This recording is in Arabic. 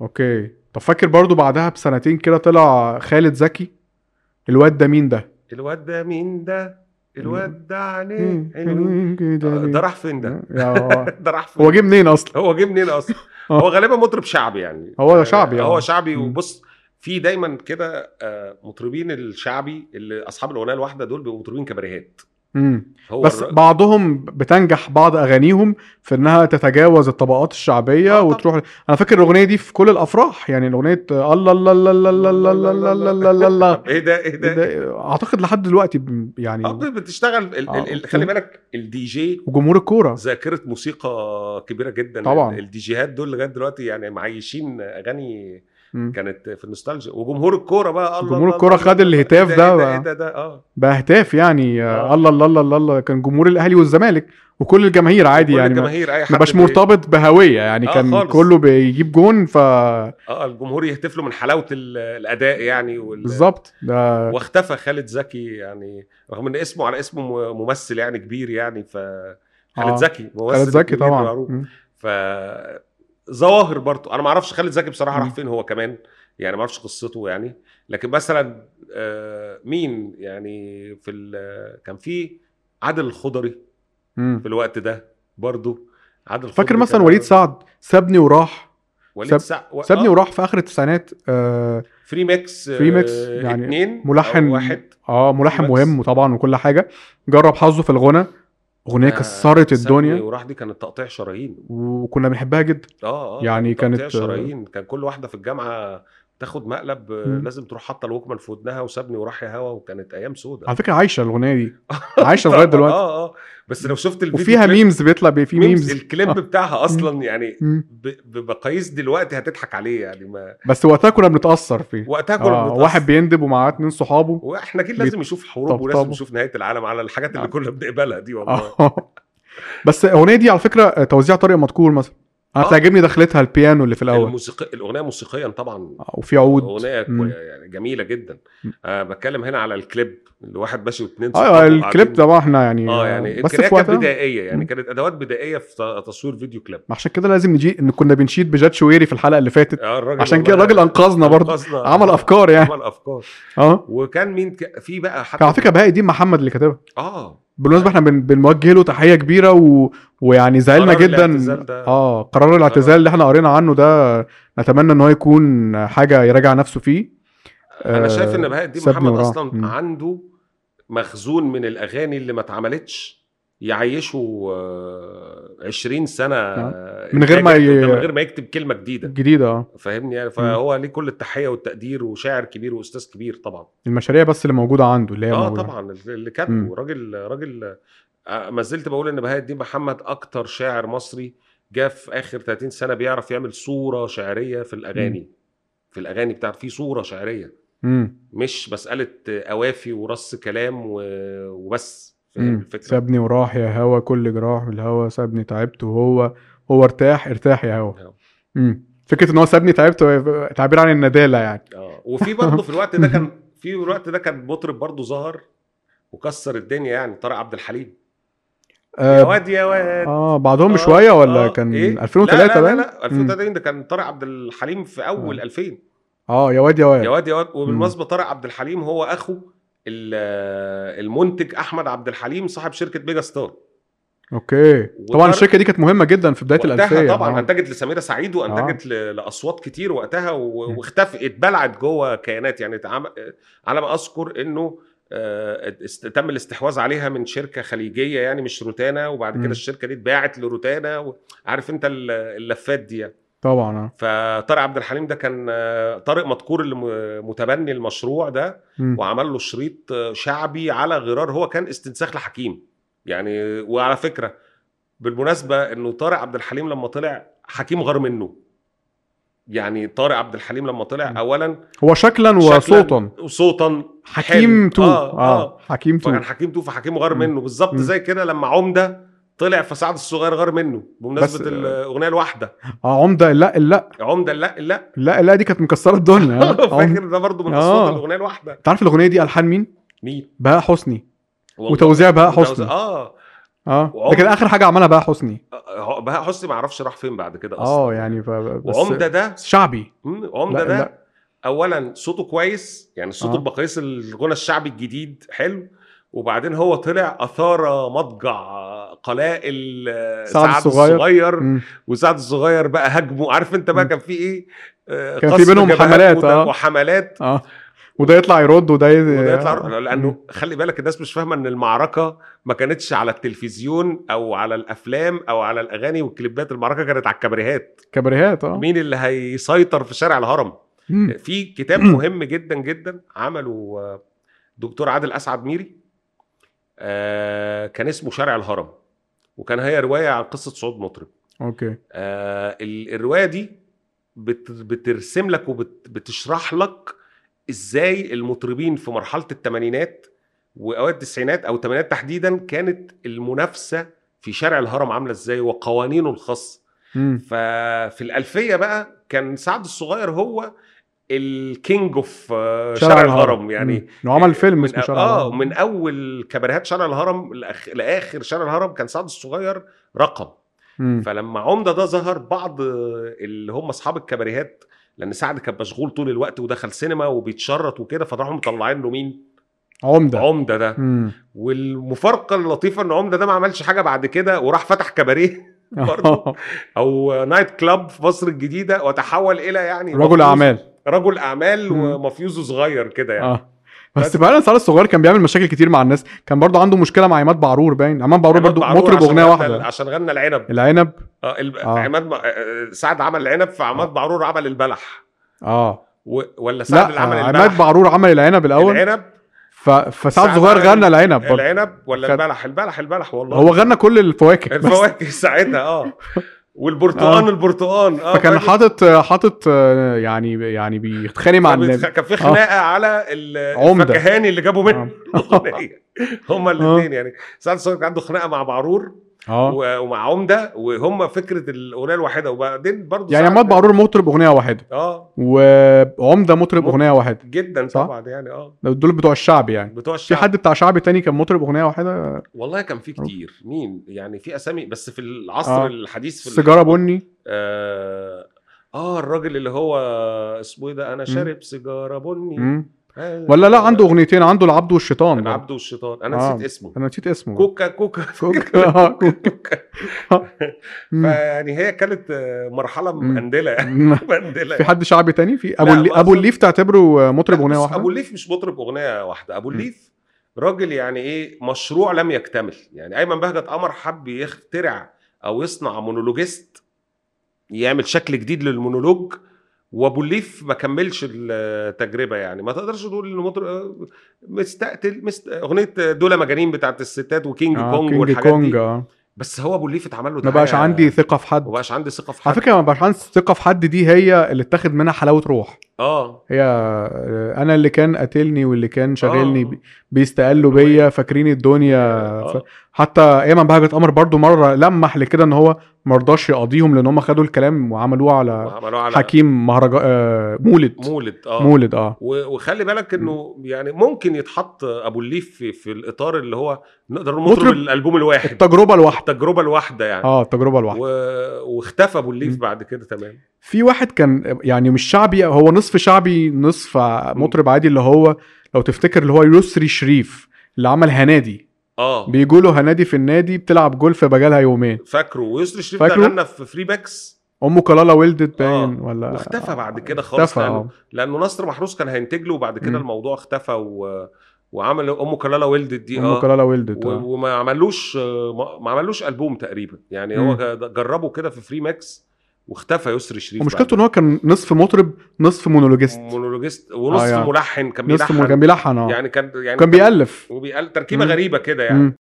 أوكي. طب فاكر برضو بعدها بسنتين كده طلع خالد زكي؟ الواد ده مين ده؟ الواد ده مين ده؟ الواد ده عليه آه، ده راح فين ده؟ ده راح فين؟ هو جه منين أصلا؟ هو جه منين أصلا؟ آه. هو غالبا مطرب شعبي يعني. هو شعبي، هو آه. شعبي. مم. وبص في دايما كده مطربين الشعبي اللي أصحاب الأغنية الواحدة دول بيبقوا مطربين كباريهات. مم. هو بس الر- بعضهم بتنجح بعض أغانيهم في إنها تتجاوز الطبقات الشعبية آه، طبعا. وتروح أنا فاكر الأغنية دي في كل الأفراح يعني الأغنية الله الله الله الله الله الله الله الله الله الله الله طب إيه ده إيه ده أعتقد لحد دلوقتي يعني آه بتشتغل ال- ال- آه. ال- خلي بالك الدي جي وجمهور الكورة ذاكرة موسيقى كبيرة جدا طبعا. ال DJهات دول لغاية دلوقتي يعني معيشين أغاني مم. كانت في النوستالجيا وجمهور الكورة بقى الله جمهور الله خد. الهتاف إيه ده إيه بقى. إيه ده ده آه باهتاف يعني آه، آه. الله الله الله الله كان جمهور الأهلي والزمالك وكل الجماهير عادي كل يعني ما الجماهير أي حد بي- مرتبط بهوية يعني آه، كان خالص. كله بيجيب جون ف آه الجمهور يهتف له من حلاوة ال- الأداء يعني وال... بالظبط ده واختفى خالد زكي يعني رغم إن اسمه على اسمه ممثل يعني كبير يعني ف خالد آه. زكي ممثل خالد زكي طبعا معروف. ف ظواهر برضو أنا ما أعرفش خالد زكي بصراحة راح. فين هو كمان يعني ما أعرفش قصته يعني. لكن مثلا آه، مين يعني في كان في عادل الخضري مم. في الوقت ده برضو عادل فاكر مثلا وليد سعد سابني وراح؟ وليد ساب- سع... و... سابني آه، وراح في آخر التسعينات آه, Free Mix Free Mix، آه، يعني اتنين ملحن واحد. آه ملحن مهم طبعا وكل حاجة. جرب حظه في الغنى. أغنية آه، كسرت الدنيا. وراح دي كانت تقطيع شرايين. وكنا بنحبها جدا. آه آه يعني تقطيع كانت- شرايين. كان كل واحدة في الجامعة تاخد مقلب آه، مم. لازم تروح حاطة ال Walkman في ودنها وسابني وراح يا هوا وكانت أيام سودة. على فكرة عايشة الأغنية دي. عايشة لغاية دلوقتي. آه آه. بس لو شفت الفيديو وفيها clip- memes بيطلع بي- في memes ال clip بتاعها أصلا يعني بمقاييس دلوقتي هتضحك عليه يعني ما بس وقتها كنا بنتأثر فيه. وقتها كنا آه بنتأثر. واحد بيندب ومعاه اتنين صحابه. وإحنا جيل لازم نشوف حروب. ولازم نشوف نهاية العالم على الحاجات اللي آه. كنا بنقبلها دي والله. آه. بس الأغنية دي على فكرة آه، توزيع طارق مدكور مثلا. أنا آه. بتعجبني دخلتها البيانو اللي في الأول. الموسيقى الأغنية موسيقيا طبعا. آه، وفي عود. أغنية يعني جميلة جدا. آه بتكلم هنا على الكليب اللي واحد ماشي واثنين آه الكليب طبعا إحنا يعني آه يعني بس في كانت بدائية يعني مم. كانت أدوات بدائية في تصوير video clip. عشان كده لازم نجي إن كنا بنشيد بجاد شويري في الحلقة اللي فاتت. الراجل عشان كده الراجل أنقذنا برضه. أنقذنا. عمل أفكار يعني. عمل أفكار. آه. وكان مين ك... في بقى حتى على فكرة بهاء الدين محمد اللي كاتبها. آه. بالمناسبة إحنا بن... بنوجه له تحية كبيرة و... ويعني زعلنا جدا آه قرار الاعتزال اللي إحنا قرينا عنه ده نتمنى إن هو يكون حاجة يراجع نفسه فيه أنا آه، شايف إن بهاء الدين محمد وراح. أصلا مم. عنده مخزون من الأغاني اللي ما اتعملتش يعيشوا آه، 20 سنة آه، من غير ما ي- من غير ما يكتب كلمة جديدة. جديدة آه. فاهمني؟ يعني فهو ليه كل التحية والتقدير وشاعر كبير وأستاذ كبير طبعا. المشاريع بس اللي موجودة عنده اللي هي آه موجودة. طبعا اللي. كاتبه. راجل راجل آه، ما زلت بقول إن بهاء الدين محمد أكتر شاعر مصري جه في آخر 30 سنة بيعرف يعمل صورة شعريه في الأغاني. في الأغاني بتاعته في صورة شعريه امم مش مسألة أوافي ورص كلام و- وبس. الفكرة؟ سابني وراح يا هوا كل جراح الهوا سابني تعبت وهو هو ارتاح ارتاح يا آه. امم فكرة إن هو سابني تعبت تعبير عن الندالة يعني. آه. وفي برضه في الوقت ده كان في الوقت ده كان مطرب برضه ظهر وكسر الدنيا يعني طارق عبد الحليم. يا آه, واد يا واد. آه بعدهم آه، بشوية ولا آه، كان إيه؟ 2003 لا لا لا, لا. 2003 ده كان طارق عبد الحليم في أول آه. 2000 آه يا واد يا يا واد واد يا واد. وبالمناسبة طارق عبد الحليم هو أخو ال- المنتج أحمد عبد الحليم صاحب شركة ميجا ستار. okay. طبعا الشركة دي كانت مهمة جدا في بداية الالفيه طبعا آه. أنتجت لسميرة سعيد وأنتجت ل- لأصوات كتير وقتها واختفت اتبلعت جوه كيانات. يعني على ما أذكر إنه آه، تم الاستحواذ عليها من شركة خليجية يعني مش روتانا. وبعد مم. كده الشركة دي اتباعت لروتانا. عارف أنت ال- اللفات دي يعني. طبعا آه. فطارق عبد الحليم ده كان آه، طارق مدكور اللي م- متبني المشروع ده مم. وعمل له شريط آه، شعبي على غرار. هو كان استنساخ لحكيم. يعني وعلى فكرة بالمناسبة إنه طارق عبد الحليم لما طلع حكيم غار منه يعني طارق عبد الحليم لما طلع. اولا هو شكلا وصوتا وصوتا حكيم. تو آه, آه, آه. حكيم two فكان حكيم two فحكيم غار. منه بالظبط. زي كده لما عمدة طلع فسعد الصغير غار منه بمناسبة الأغنية الواحدة آه عمدة لا لا عمدة لا لا لا لا دي كانت مكسرة الدنيا آه. فاكر ده برضه من آه. اصوات الأغنية الواحدة انت عارف الأغنية دي ألحان مين؟ مين بهاء حسني. وتوزيع بهاء حسني. آه. آه. لكن آخر حاجة عملها بقى حسني. آه، بهاء حسني ما أعرفش راح فين بعد كده أصلا. آه يعني ف... بس وعمدة ده؟ شعبي. عمده ده لا. اولا صوته كويس يعني صوت آه. البقيس الغنى الشعبي الجديد حلو. وبعدين هو طلع أثار مضجع قلائل آه، سعد سعد الصغير. الصغير. وسعد الصغير بقى هاجمه عارف أنت بقى. كان في إيه؟ آه، كان في بينهم حملات، آه. وحملات. آه. وده يطلع يرد وده ي... وده يطلع لأنه مم. خلي بالك الناس مش فاهمة إن المعركة ما كانتش على التلفزيون أو على الأفلام أو على الأغاني والكليبات المعركة كانت على الكباريهات. كباريهات آه. مين اللي هيسيطر في شارع الهرم؟ مم. في كتاب مهم جدا جدا عمله آه، دكتور عادل أسعد ميري آه، كان اسمه شارع الهرم وكان هي رواية عن قصة صعود مطرب. أوكي. آه، ال- الرواية دي بت- بترسم لك وبتشرح لك إزاي المطربين في مرحلة الثمانينات واوائل التسعينات أو الثمانينات تحديدا كانت المنافسة في شارع الهرم عاملة إزاي وقوانينه الخاصة. ففي الألفية بقى كان سعد الصغير هو ال king of شارع, شارع شارع الهرم. الهرم يعني. إنه عمل فيلم اسمه شارع آه الهرم. من أول كباريهات شارع الهرم. لآخر شارع الهرم كان سعد الصغير رقم مم. فلما عمدة ده ظهر بعض اللي هم أصحاب الكباريهات لأن سعد كان مشغول طول الوقت ودخل سينما وبيتشرط وكده فراحوا مطلعين له مين عمدة عمدة ده مم. والمفارقة اللطيفة إن عمدة ده ما عملش حاجة بعد كده وراح فتح كباريه برضه. أو night club في مصر الجديدة وتحول إلى يعني رجل أعمال رجل أعمال مم. ومفيوز صغير كده يعني آه بس فعلا سعد الصغير كان بيعمل مشاكل كتير مع الناس. كان برضه عنده مشكلة مع عماد بعرور باين. عماد بعرور عماد برضه مطرب أغنية واحدة. عشان غنى العنب. العنب. آه الب... آه. عماد ما... آه، سعد عمل العنب فعماد بعرور عمل البلح. آه. و... ولا سعد اللي عمل عماد البلح؟ بعرور عمل العنب الأول. العنب؟ ف... فسعد عمل غنى العنب. برضه العنب ولا البلح؟ البلح البلح والله. هو غنى كل الفواكه. الفواكه ساعتها آه. والبرتقان آه. البرتقان آه فكان؟ حاطط حاطط آه، يعني يعني بيتخانق مع الناس كان في خناقة على ال- عمدة. الفكهاني اللي جابوا منه آه. هما الاثنين يعني سعد الصغير كان عنده خناقة مع بعرور آه. ومع عمده وهم فكرة الأغنية الواحدة. وبعدين برضه يعني عماد بعرور مطرب أغنية واحدة. آه. وعمدة مطرب مطرب. أغنية واحدة. جدا صح؟ طبعا يعني آه. دول بتوع الشعب يعني. بتوع في الشعب. حد بتاع شعبي تاني كان مطرب أغنية واحدة؟ والله كان في كتير. مين؟ يعني في أسامي بس في العصر آه. الحديث في سيجارة بني. آه آه الراجل اللي هو اسمه إيه ده؟ أنا شارب سيجارة بني. آه. ولا لا عنده أغنيتين عنده العبد والشيطان. العبد والشيطان. أنا آه. نسيت اسمه. أنا نسيت اسمه. كوكا كوكا. كوكا. آه، كوكا. مم. فيعني هي كانت آه، مرحله. مندله يعني. مندله في حد شعبي تاني؟ في أبو اللي... أبو الليف تعتبره مطرب أغنية واحدة؟ أبو الليف مش مطرب أغنية واحدة. أبو. الليف راجل يعني إيه مشروع لم يكتمل. يعني أيمن بهجت قمر حب يخترع أو يصنع مونولوجيست يعمل شكل جديد للمونولوج وابو الليف ما كملش التجربة يعني. ما تقدرش تقول إنه مطرب مستقتل مست... أغنية دول مجانين بتاعت الستات وكينج آه كونج كينج والحاجات كونج دي. آه. بس هو ابو الليف اتعمل له ما بقاش عندي ثقة في حد. ما بقاش عندي ثقة في على حد. فكرة ما بقاش عندي ثقة في حد دي هي اللي اتاخد منها حلاوة روح. آه. هي آه، أنا اللي كان قاتلني واللي كان شاغلني آه. بي- بيستقلوا بيا فاكرين الدنيا. آه. ف... حتى أيمن بهجت قمر برضو مرة لمح لكده إن هو مرضاش يقاضيهم لأن هم خدوا الكلام وعملوه على وعملوه على حكيم مهرجان آه مولد. مولد آه. مولد آه. وخلي بالك إنه يعني ممكن يتحط أبو الليف في, في الإطار اللي هو نقدر مطرب الألبوم الواحد. التجربة الواحدة. التجربة الواحدة يعني. آه التجربة الواحدة. و... واختفى أبو الليف مم. بعد كده تمام. في واحد كان يعني مش شعبي هو نصف شعبي نصف مطرب عادي اللي هو لو تفتكر اللي هو يسري شريف اللي عمل هنادي. آه بيجوا له هنادي في النادي بتلعب جولف بقالها يومين فاكره ويسري شريف ده؟ غنى في Free Mix أم كلالا ولدت باين آه. ولا واختفى بعد كده خالص اختفى لأنه, آه لأنه نصر محروس كان هينتج له وبعد كده. الموضوع اختفى و... وعمل أم كلالا ولدت دي أم آه كلالا ولدت و... آه. وما عملوش ما- ما عملوش ألبوم تقريبا يعني مم. هو جربه كده في Free Mix واختفى يسري شريف ومشكلته إن هو كان نصف مطرب نصف مونولوجيست مونولوجيست ونص آه، يعني. ملحن كان بيلحن كان بيلحن آه يعني كان يعني كان بيألف وبيقول تركيبة مم. غريبة كده يعني مم.